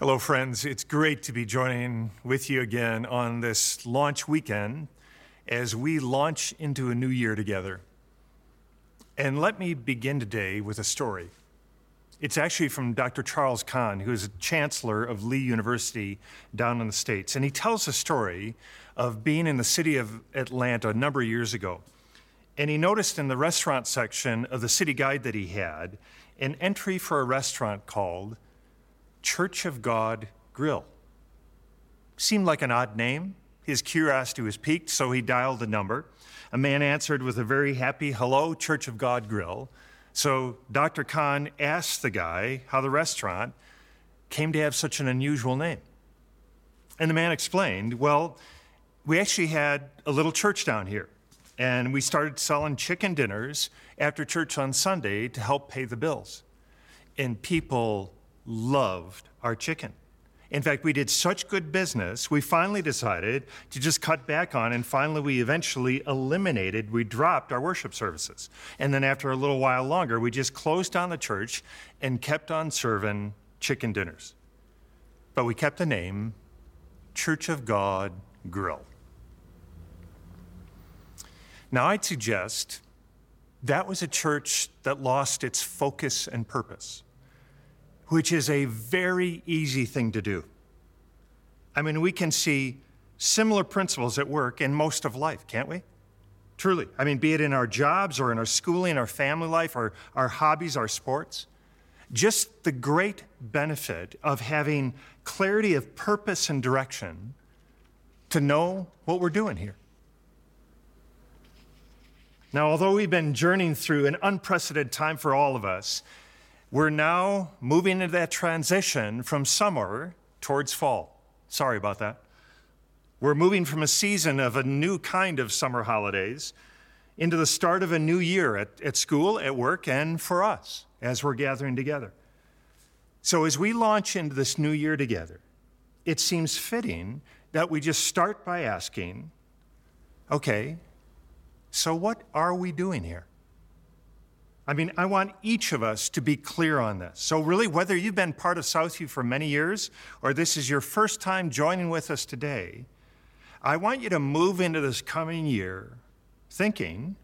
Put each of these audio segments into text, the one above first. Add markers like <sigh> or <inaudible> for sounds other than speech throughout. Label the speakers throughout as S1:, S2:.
S1: Hello, friends. It's great to be joining with you again on this launch weekend as we launch into a new year together. And let me begin today with a story. It's actually from Dr. Charles Conn, who is a chancellor of Lee University down in the States. And he tells a story of being in the city of Atlanta a number of years ago. And he noticed in the restaurant section of the city guide that he had an entry for a restaurant called Church of God Grill. Seemed like an odd name. His curiosity was piqued, so he dialed the number. A man answered with a very happy, Hello, Church of God Grill. So Dr. Conn asked the guy how the restaurant came to have such an unusual name. And the man explained, Well, we actually had a little church down here, and we started selling chicken dinners after church on Sunday to help pay the bills. And people loved our chicken. In fact, we did such good business, we finally decided to just cut back on, and finally, we eventually eliminated, we dropped our worship services. And then, after a little while longer, we just closed down the church and kept on serving chicken dinners. But we kept the name Church of God Grill. Now, I'd suggest that was a church that lost its focus and purpose which is a very easy thing to do. I mean, we can see similar principles at work in most of life, can't we? Truly. I mean, be it in our jobs or in our schooling, our family life, or our hobbies, our sports. Just the great benefit of having clarity of purpose and direction to know what we're doing here. Now, although we've been journeying through an unprecedented time for all of us, we're now moving into that transition from summer towards fall. Sorry about that. We're moving from a season of a new kind of summer holidays into the start of a new year at, at school, at work, and for us as we're gathering together. So, as we launch into this new year together, it seems fitting that we just start by asking, okay, so what are we doing here? I mean, I want each of us to be clear on this. So, really, whether you've been part of Southview for many years or this is your first time joining with us today, I want you to move into this coming year thinking,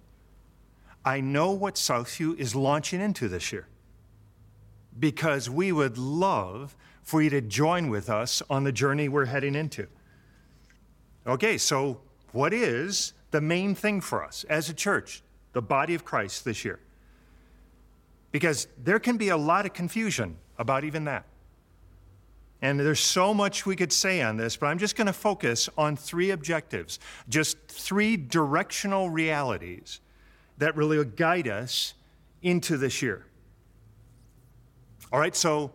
S1: I know what Southview is launching into this year because we would love for you to join with us on the journey we're heading into. Okay, so what is the main thing for us as a church, the body of Christ this year? Because there can be a lot of confusion about even that. And there's so much we could say on this, but I'm just going to focus on three objectives, just three directional realities that really will guide us into this year. All right, so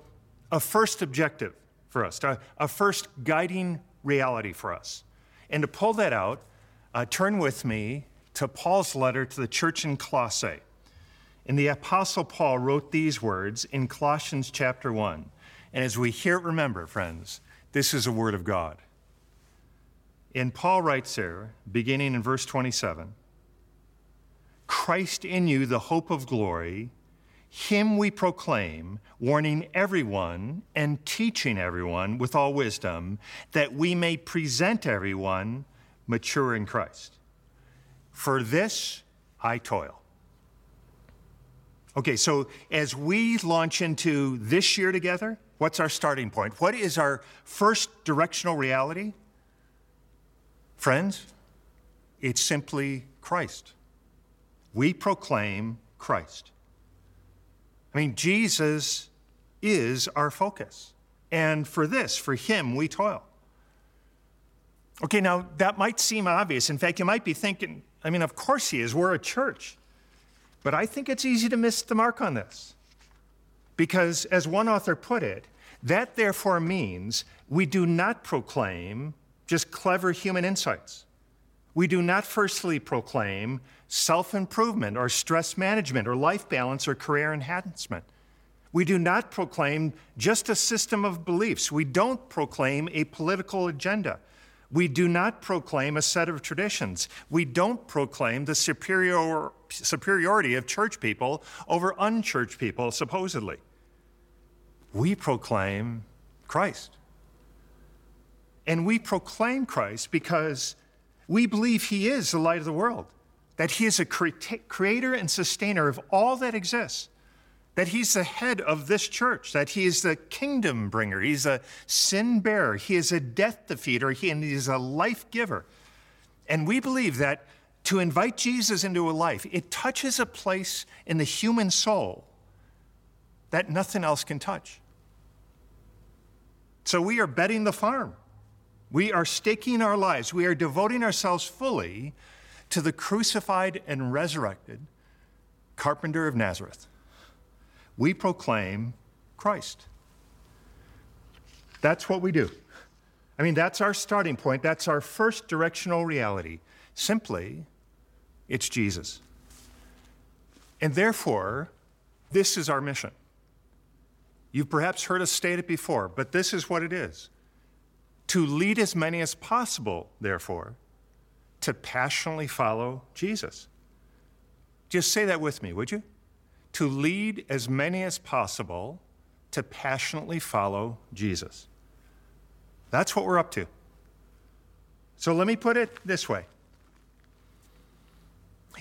S1: a first objective for us, a first guiding reality for us. And to pull that out, uh, turn with me to Paul's letter to the church in Colossae. And the Apostle Paul wrote these words in Colossians chapter 1. And as we hear it, remember, friends, this is a word of God. And Paul writes there, beginning in verse 27 Christ in you, the hope of glory, him we proclaim, warning everyone and teaching everyone with all wisdom, that we may present everyone mature in Christ. For this I toil Okay, so as we launch into this year together, what's our starting point? What is our first directional reality? Friends, it's simply Christ. We proclaim Christ. I mean, Jesus is our focus. And for this, for Him, we toil. Okay, now that might seem obvious. In fact, you might be thinking, I mean, of course He is. We're a church. But I think it's easy to miss the mark on this. Because, as one author put it, that therefore means we do not proclaim just clever human insights. We do not firstly proclaim self improvement or stress management or life balance or career enhancement. We do not proclaim just a system of beliefs. We don't proclaim a political agenda. We do not proclaim a set of traditions. We don't proclaim the superior, superiority of church people over unchurched people, supposedly. We proclaim Christ. And we proclaim Christ because we believe he is the light of the world, that he is a creator and sustainer of all that exists, that he's the head of this church, that he is the kingdom bringer, he's a sin bearer, he is a death defeater, he, is a life giver. And we believe that to invite Jesus into a life, it touches a place in the human soul that nothing else can touch. So we are betting the farm. We are staking our lives. We are devoting ourselves fully to the crucified and resurrected carpenter of Nazareth. We proclaim Christ. That's what we do. I mean, that's our starting point. That's our first directional reality. Simply, it's Jesus. And therefore, this is our mission. You've perhaps heard us state it before, but this is what it is to lead as many as possible, therefore, to passionately follow Jesus. Just say that with me, would you? To lead as many as possible to passionately follow Jesus. That's what we're up to. So let me put it this way.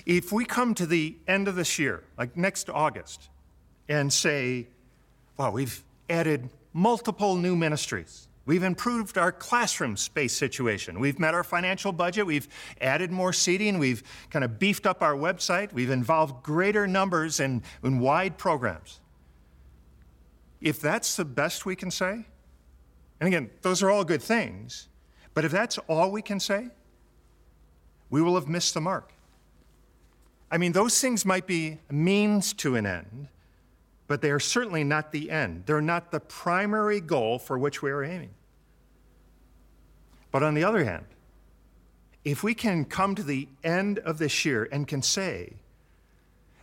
S1: If we come to the end of this year, like next August, and say, well, we've added multiple new ministries. We've improved our classroom space situation. We've met our financial budget. We've added more seating. We've kind of beefed up our website. We've involved greater numbers and, and wide programs. If that's the best we can say, and again, those are all good things, but if that's all we can say, we will have missed the mark. I mean, those things might be means to an end, but they are certainly not the end. They're not the primary goal for which we are aiming. But on the other hand, if we can come to the end of this year and can say,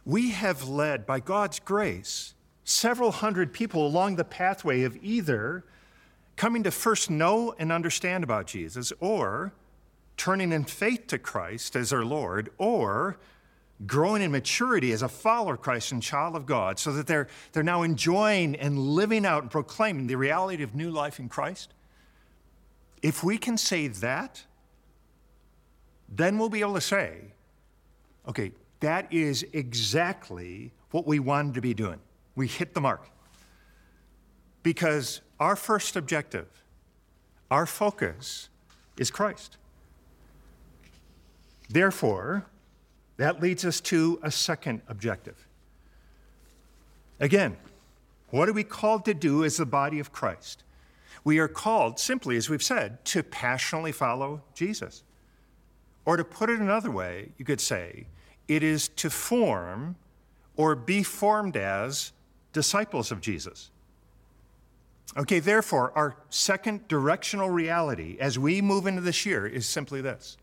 S1: we have led, by God's grace, several hundred people along the pathway of either coming to first know and understand about Jesus, or turning in faith to Christ as their Lord, or growing in maturity as a follower of Christ and child of God, so that they're, they're now enjoying and living out and proclaiming the reality of new life in Christ, if we can say that, then we'll be able to say, okay, that is exactly what we wanted to be doing. We hit the mark. Because our first objective, our focus, is Christ. Therefore, that leads us to a second objective. Again, what are we called to do as the body of Christ? We are called, simply as we've said, to passionately follow Jesus. Or to put it another way, you could say, it is to form or be formed as disciples of Jesus. Okay, therefore, our second directional reality as we move into this year is simply this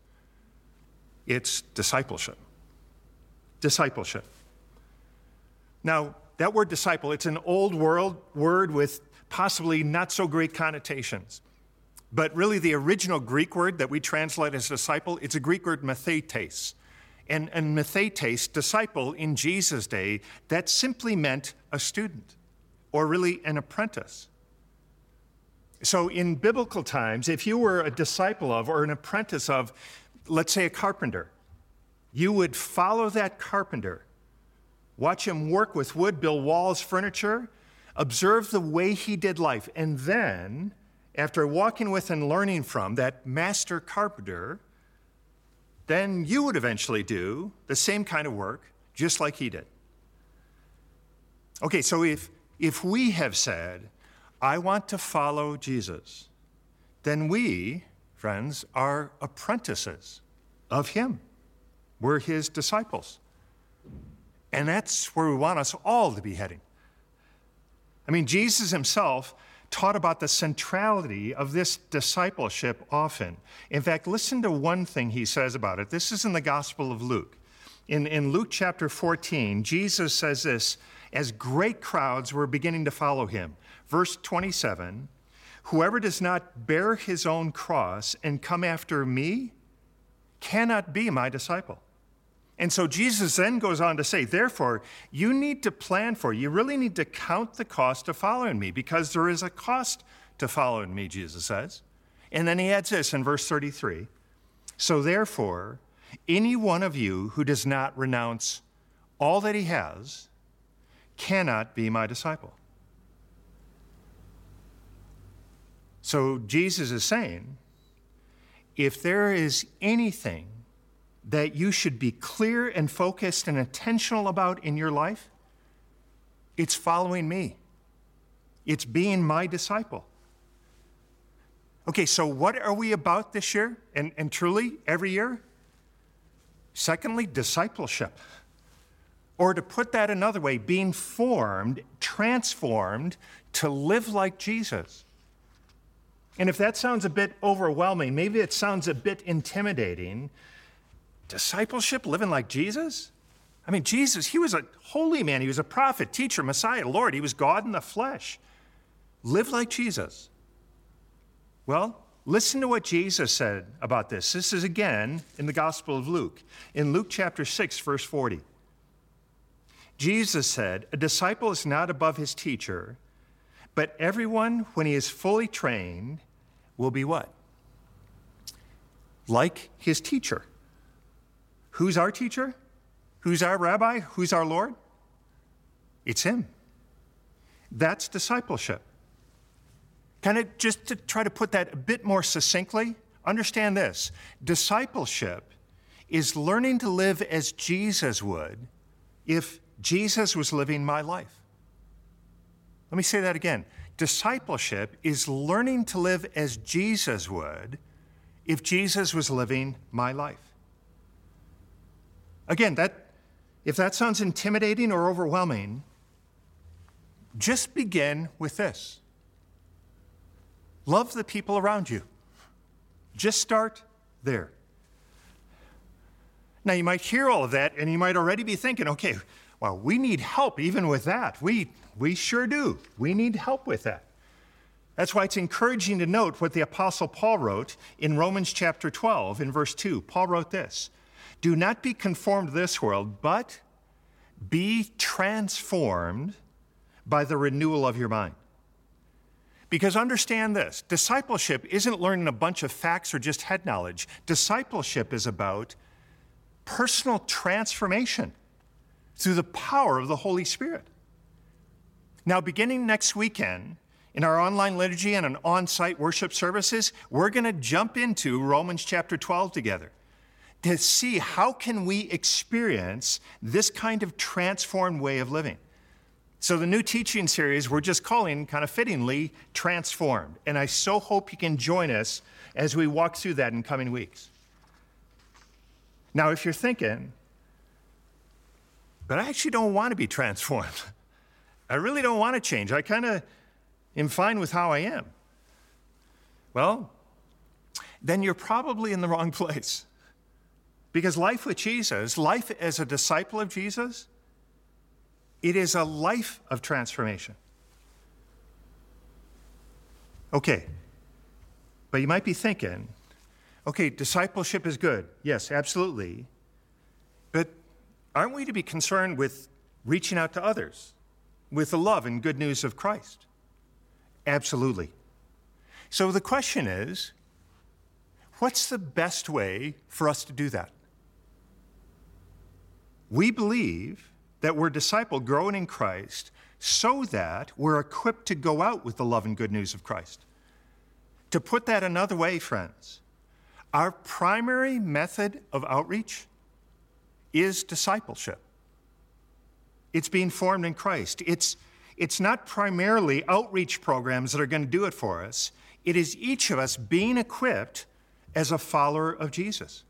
S1: it's discipleship discipleship. Now, that word disciple, it's an old world word with possibly not so great connotations. But really, the original Greek word that we translate as disciple, it's a Greek word mathetes. And, and mathetes, disciple in Jesus' day, that simply meant a student or really an apprentice. So, in biblical times, if you were a disciple of or an apprentice of, let's say, a carpenter, you would follow that carpenter, watch him work with wood, build walls, furniture, observe the way he did life, and then, after walking with and learning from that master carpenter, then you would eventually do the same kind of work just like he did. Okay, so if, if we have said, I want to follow Jesus, then we, friends, are apprentices of him. We're his disciples. And that's where we want us all to be heading. I mean, Jesus himself taught about the centrality of this discipleship often. In fact, listen to one thing he says about it. This is in the Gospel of Luke. In, in Luke chapter 14, Jesus says this as great crowds were beginning to follow him. Verse 27 Whoever does not bear his own cross and come after me cannot be my disciple. And so Jesus then goes on to say, therefore, you need to plan for, you really need to count the cost of following me because there is a cost to following me, Jesus says. And then he adds this in verse 33 So therefore, any one of you who does not renounce all that he has cannot be my disciple. So Jesus is saying, if there is anything that you should be clear and focused and intentional about in your life, it's following me. It's being my disciple. Okay, so what are we about this year and, and truly every year? Secondly, discipleship. Or to put that another way, being formed, transformed to live like Jesus. And if that sounds a bit overwhelming, maybe it sounds a bit intimidating, discipleship, living like Jesus? I mean, Jesus, he was a holy man. He was a prophet, teacher, Messiah, Lord. He was God in the flesh. Live like Jesus. Well, listen to what Jesus said about this. This is again in the Gospel of Luke, in Luke chapter 6, verse 40. Jesus said, A disciple is not above his teacher, but everyone, when he is fully trained, will be what? Like his teacher. Who's our teacher? Who's our rabbi? Who's our Lord? It's him. That's discipleship. Kind of just to try to put that a bit more succinctly, understand this discipleship is learning to live as Jesus would if Jesus was living my life. Let me say that again. Discipleship is learning to live as Jesus would if Jesus was living my life. Again, that, if that sounds intimidating or overwhelming, just begin with this love the people around you. Just start there. Now, you might hear all of that and you might already be thinking, okay, well, we need help even with that. We, we sure do. We need help with that. That's why it's encouraging to note what the Apostle Paul wrote in Romans chapter 12, in verse 2. Paul wrote this Do not be conformed to this world, but be transformed by the renewal of your mind. Because understand this discipleship isn't learning a bunch of facts or just head knowledge. Discipleship is about personal transformation through the power of the Holy Spirit. Now, beginning next weekend, in our online liturgy and an on site worship services, we're going to jump into Romans chapter 12 together to see how can we experience this kind of transformed way of living. So the new teaching series we're just calling kind of fittingly transformed. And I so hope you can join us as we walk through that in coming weeks. Now, if you're thinking, but I actually don't want to be transformed. <laughs> I really don't want to change. I kind of am fine with how I am. Well, then you're probably in the wrong <laughs> place. Because life with Jesus, life as a disciple of Jesus, it is a life of transformation. Okay, but you might be thinking, okay, discipleship is good. Yes, absolutely. But aren't we to be concerned with reaching out to others with the love and good news of Christ? Absolutely. So the question is what's the best way for us to do that? We believe that we're disciple growing in Christ so that we're equipped to go out with the love and good news of Christ. To put that another way, friends, our primary method of outreach is discipleship. It's being formed in Christ. It's, it's not primarily outreach programs that are going to do it for us, it is each of us being equipped as a follower of Jesus.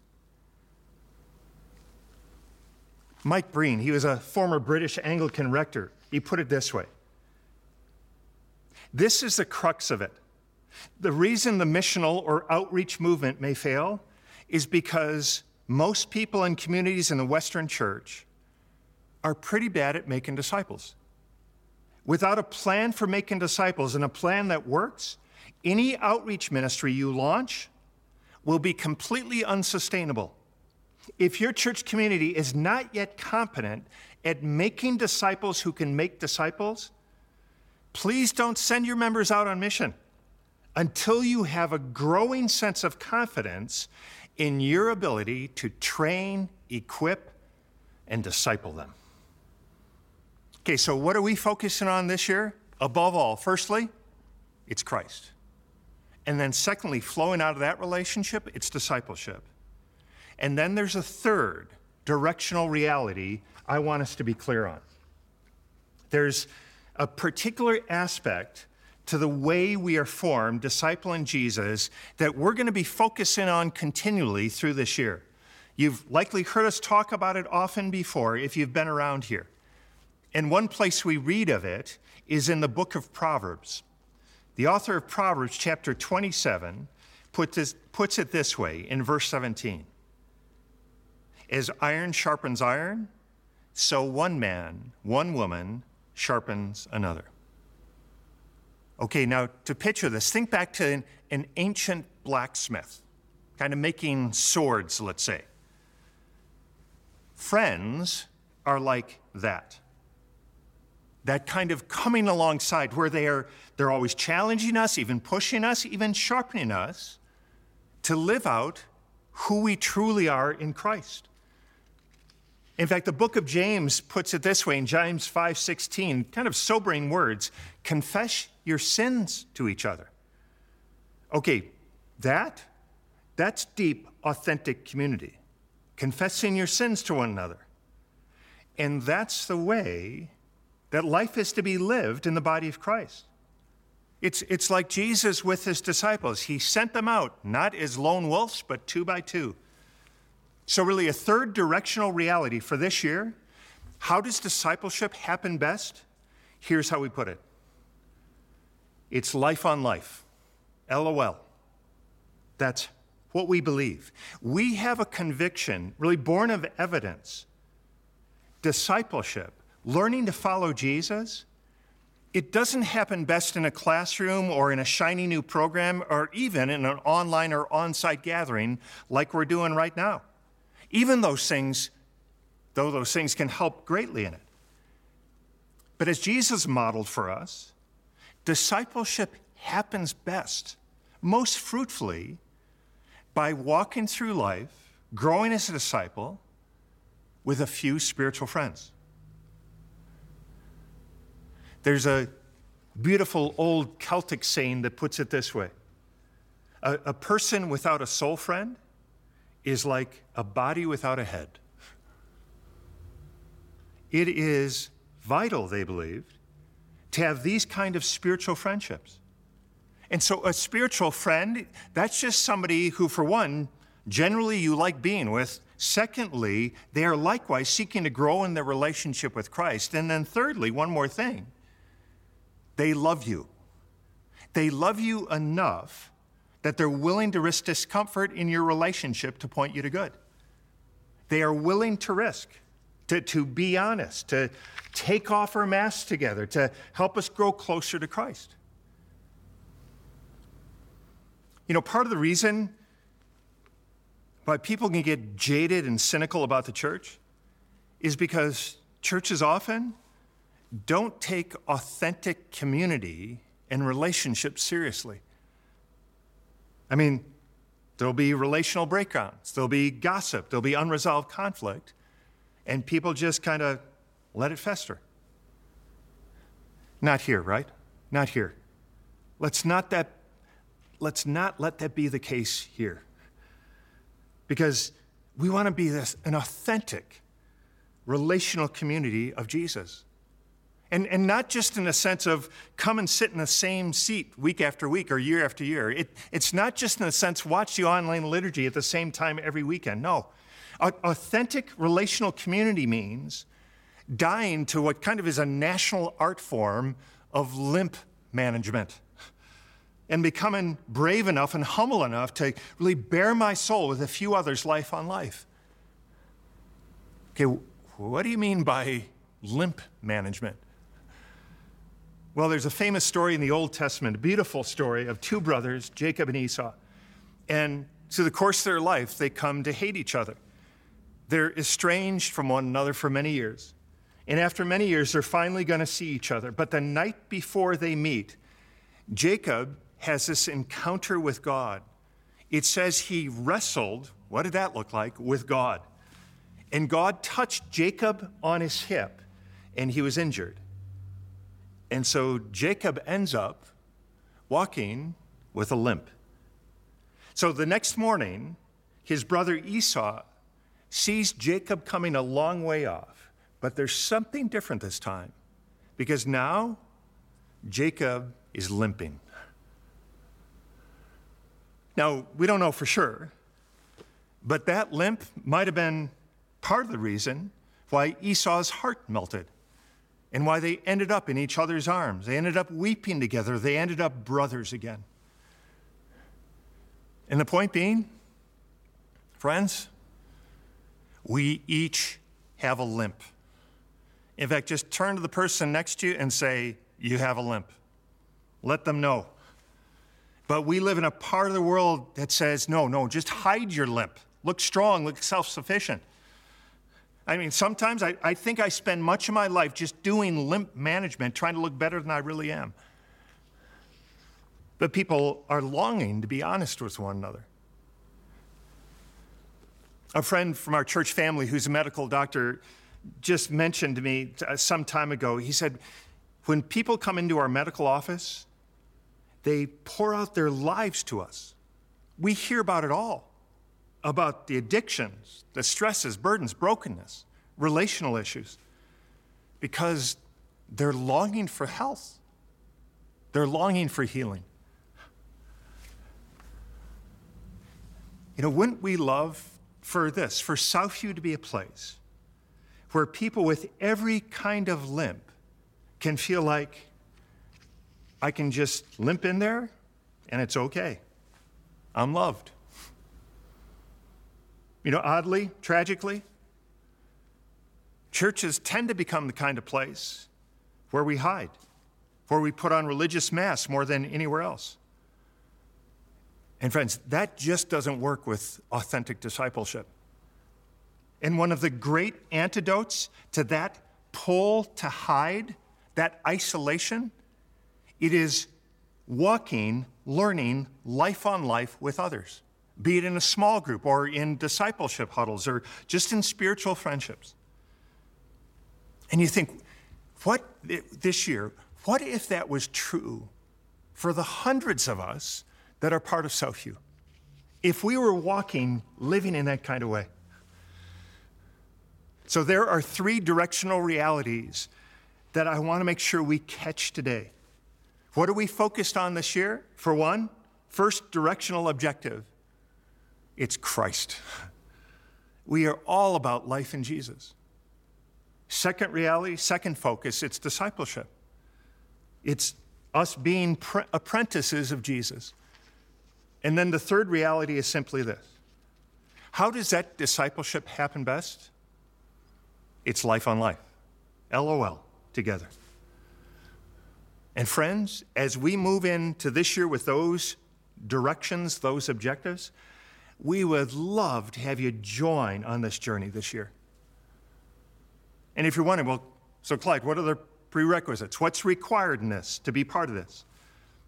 S1: Mike Breen, he was a former British Anglican rector. He put it this way This is the crux of it. The reason the missional or outreach movement may fail is because most people in communities in the Western church are pretty bad at making disciples. Without a plan for making disciples and a plan that works, any outreach ministry you launch will be completely unsustainable. If your church community is not yet competent at making disciples who can make disciples, please don't send your members out on mission until you have a growing sense of confidence in your ability to train, equip, and disciple them. Okay, so what are we focusing on this year? Above all, firstly, it's Christ. And then, secondly, flowing out of that relationship, it's discipleship. And then there's a third directional reality I want us to be clear on. There's a particular aspect to the way we are formed, discipling Jesus, that we're going to be focusing on continually through this year. You've likely heard us talk about it often before if you've been around here. And one place we read of it is in the book of Proverbs. The author of Proverbs, chapter 27, puts, this, puts it this way in verse 17 As iron sharpens iron, so one man, one woman sharpens another. Okay, now to picture this, think back to an, an ancient blacksmith, kind of making swords, let's say. Friends are like that. That kind of coming alongside where they are they're always challenging us, even pushing us, even sharpening us to live out who we truly are in Christ. In fact, the book of James puts it this way in James 5:16, kind of sobering words, confess your sins to each other. Okay, that that's deep authentic community. Confessing your sins to one another. And that's the way that life is to be lived in the body of Christ. It's, it's like Jesus with his disciples. He sent them out, not as lone wolves, but two by two. So, really, a third directional reality for this year how does discipleship happen best? Here's how we put it it's life on life. LOL. That's what we believe. We have a conviction, really born of evidence. Discipleship, learning to follow Jesus, it doesn't happen best in a classroom or in a shiny new program or even in an online or on site gathering like we're doing right now even those things, though those things can help greatly in it. But as Jesus modeled for us, discipleship happens best, most fruitfully, by walking through life, growing as a disciple with a few spiritual friends. There's a beautiful old Celtic saying that puts it this way a, a person without a soul friend is like a body without a head. It is vital, they believed, to have these kind of spiritual friendships. And so a spiritual friend, that's just somebody who, for one, generally you like being with. Secondly, they are likewise seeking to grow in their relationship with Christ. And then thirdly, one more thing, they love you. They love you enough that they're willing to risk discomfort in your relationship to point you to good. They are willing to risk, to, to be honest, to take off our masks together, to help us grow closer to Christ. You know, part of the reason why people can get jaded and cynical about the church is because churches often don't take authentic community and relationships seriously. I mean, there'll be relational breakdowns, there'll be gossip, there'll be unresolved conflict, and people just kind of let it fester. Not here, right? Not here. Let's not that let's not let that be the case here. Because we want to be this an authentic relational community of Jesus. And, and not just in the sense of come and sit in the same seat week after week or year after year. It, it's not just in the sense watch the online liturgy at the same time every weekend. No. A, authentic relational community means dying to what kind of is a national art form of limp management and becoming brave enough and humble enough to really bare my soul with a few others life on life. Okay, what do you mean by limp management? Well, there's a famous story in the Old Testament, a beautiful story of two brothers, Jacob and Esau. And through the course of their life, they come to hate each other. They're estranged from one another for many years. And after many years, they're finally going to see each other. But the night before they meet, Jacob has this encounter with God. It says he wrestled, what did that look like? With God. And God touched Jacob on his hip, and he was injured. And so Jacob ends up walking with a limp. So the next morning, his brother Esau sees Jacob coming a long way off, but there's something different this time because now Jacob is limping. Now, we don't know for sure, but that limp might have been part of the reason why Esau's heart melted and why they ended up in each other's arms. They ended up weeping together. They ended up brothers again. And the point being, friends, we each have a limp. In fact, just turn to the person next to you and say, You have a limp. Let them know. But we live in a part of the world that says, No, no, just hide your limp. Look strong, look self sufficient. I mean, sometimes I, I think I spend much of my life just doing limp management, trying to look better than I really am. But people are longing to be honest with one another. A friend from our church family who's a medical doctor just mentioned to me uh, some time ago, he said, when people come into our medical office, they pour out their lives to us. We hear about it all about the addictions, the stresses, burdens, brokenness, relational issues, because they're longing for health. They're longing for healing. You know, wouldn't we love for this, for Southview to be a place where people with every kind of limp can feel like I can just limp in there and it's okay. I'm loved. You know, oddly, tragically, churches tend to become the kind of place where we hide, where we put on religious masks more than anywhere else. And friends, that just doesn't work with authentic discipleship. And one of the great antidotes to that pull to hide, that isolation, it is walking, learning life on life with others be it in a small group or in discipleship huddles or just in spiritual friendships. And you think, what this year, what if that was true for the hundreds of us that are part of Southview? If we were walking, living in that kind of way. So there are three directional realities that I want to make sure we catch today. What are we focused on this year? For one, first directional objective it's Christ. We are all about life in Jesus. Second reality, second focus, it's discipleship. It's us being pre- apprentices of Jesus. And then the third reality is simply this How does that discipleship happen best? It's life on life. LOL, together. And friends, as we move into this year with those directions, those objectives, we would love to have you join on this journey this year. And if you're wondering, well, so Clyde, what are the prerequisites? What's required in this to be part of this?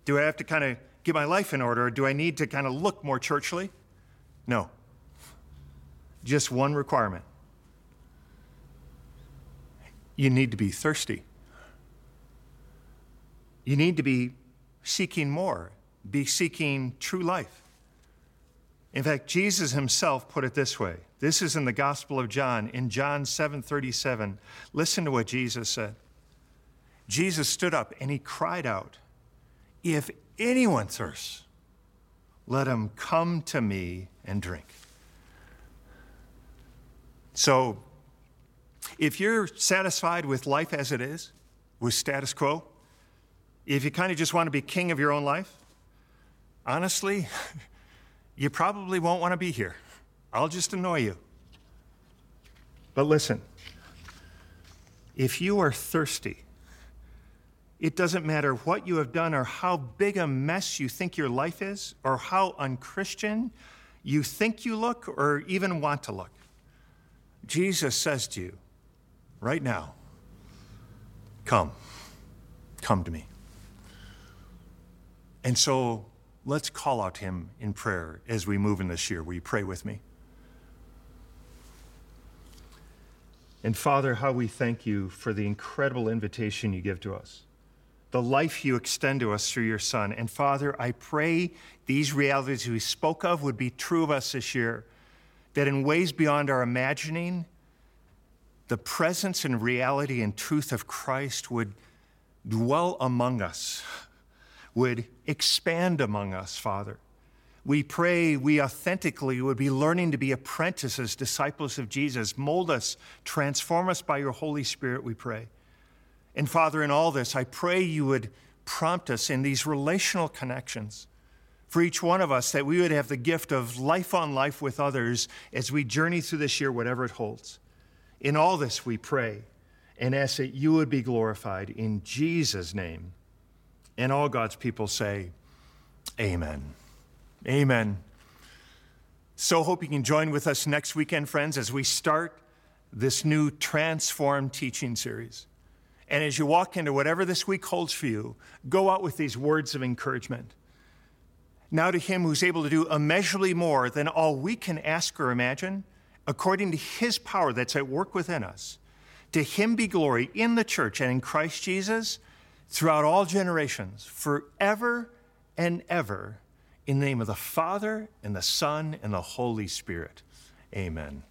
S1: Do I have to kind of get my life in order, or do I need to kind of look more churchly? No. Just one requirement you need to be thirsty. You need to be seeking more, be seeking true life. In fact, Jesus himself put it this way. This is in the Gospel of John, in John 7:37. Listen to what Jesus said. Jesus stood up and he cried out, "If anyone thirsts, let him come to me and drink." So, if you're satisfied with life as it is, with status quo, if you kind of just want to be king of your own life, honestly, <laughs> you probably won't want to be here. I'll just annoy you. But listen, if you are thirsty, it doesn't matter what you have done or how big a mess you think your life is or how unchristian you think you look or even want to look. Jesus says to you right now, Come, come to me. And so let's call out him in prayer as we move in this year. Will you pray with me? And Father, how we thank you for the incredible invitation you give to us, the life you extend to us through your Son. And Father, I pray these realities we spoke of would be true of us this year, that in ways beyond our imagining, the presence and reality and truth of Christ would dwell among us, would expand among us, Father. We pray we authentically would be learning to be apprentices, disciples of Jesus. Mold us, transform us by your Holy Spirit, we pray. And Father, in all this, I pray you would prompt us in these relational connections for each one of us that we would have the gift of life on life with others as we journey through this year, whatever it holds. In all this, we pray and ask that you would be glorified in Jesus' name. And all God's people say, Amen. Amen. So, hope you can join with us next weekend, friends, as we start this new transformed teaching series. And as you walk into whatever this week holds for you, go out with these words of encouragement. Now, to him who's able to do immeasurably more than all we can ask or imagine, according to his power that's at work within us, to him be glory in the church and in Christ Jesus throughout all generations, forever and ever. In the name of the Father, and the Son, and the Holy Spirit. Amen.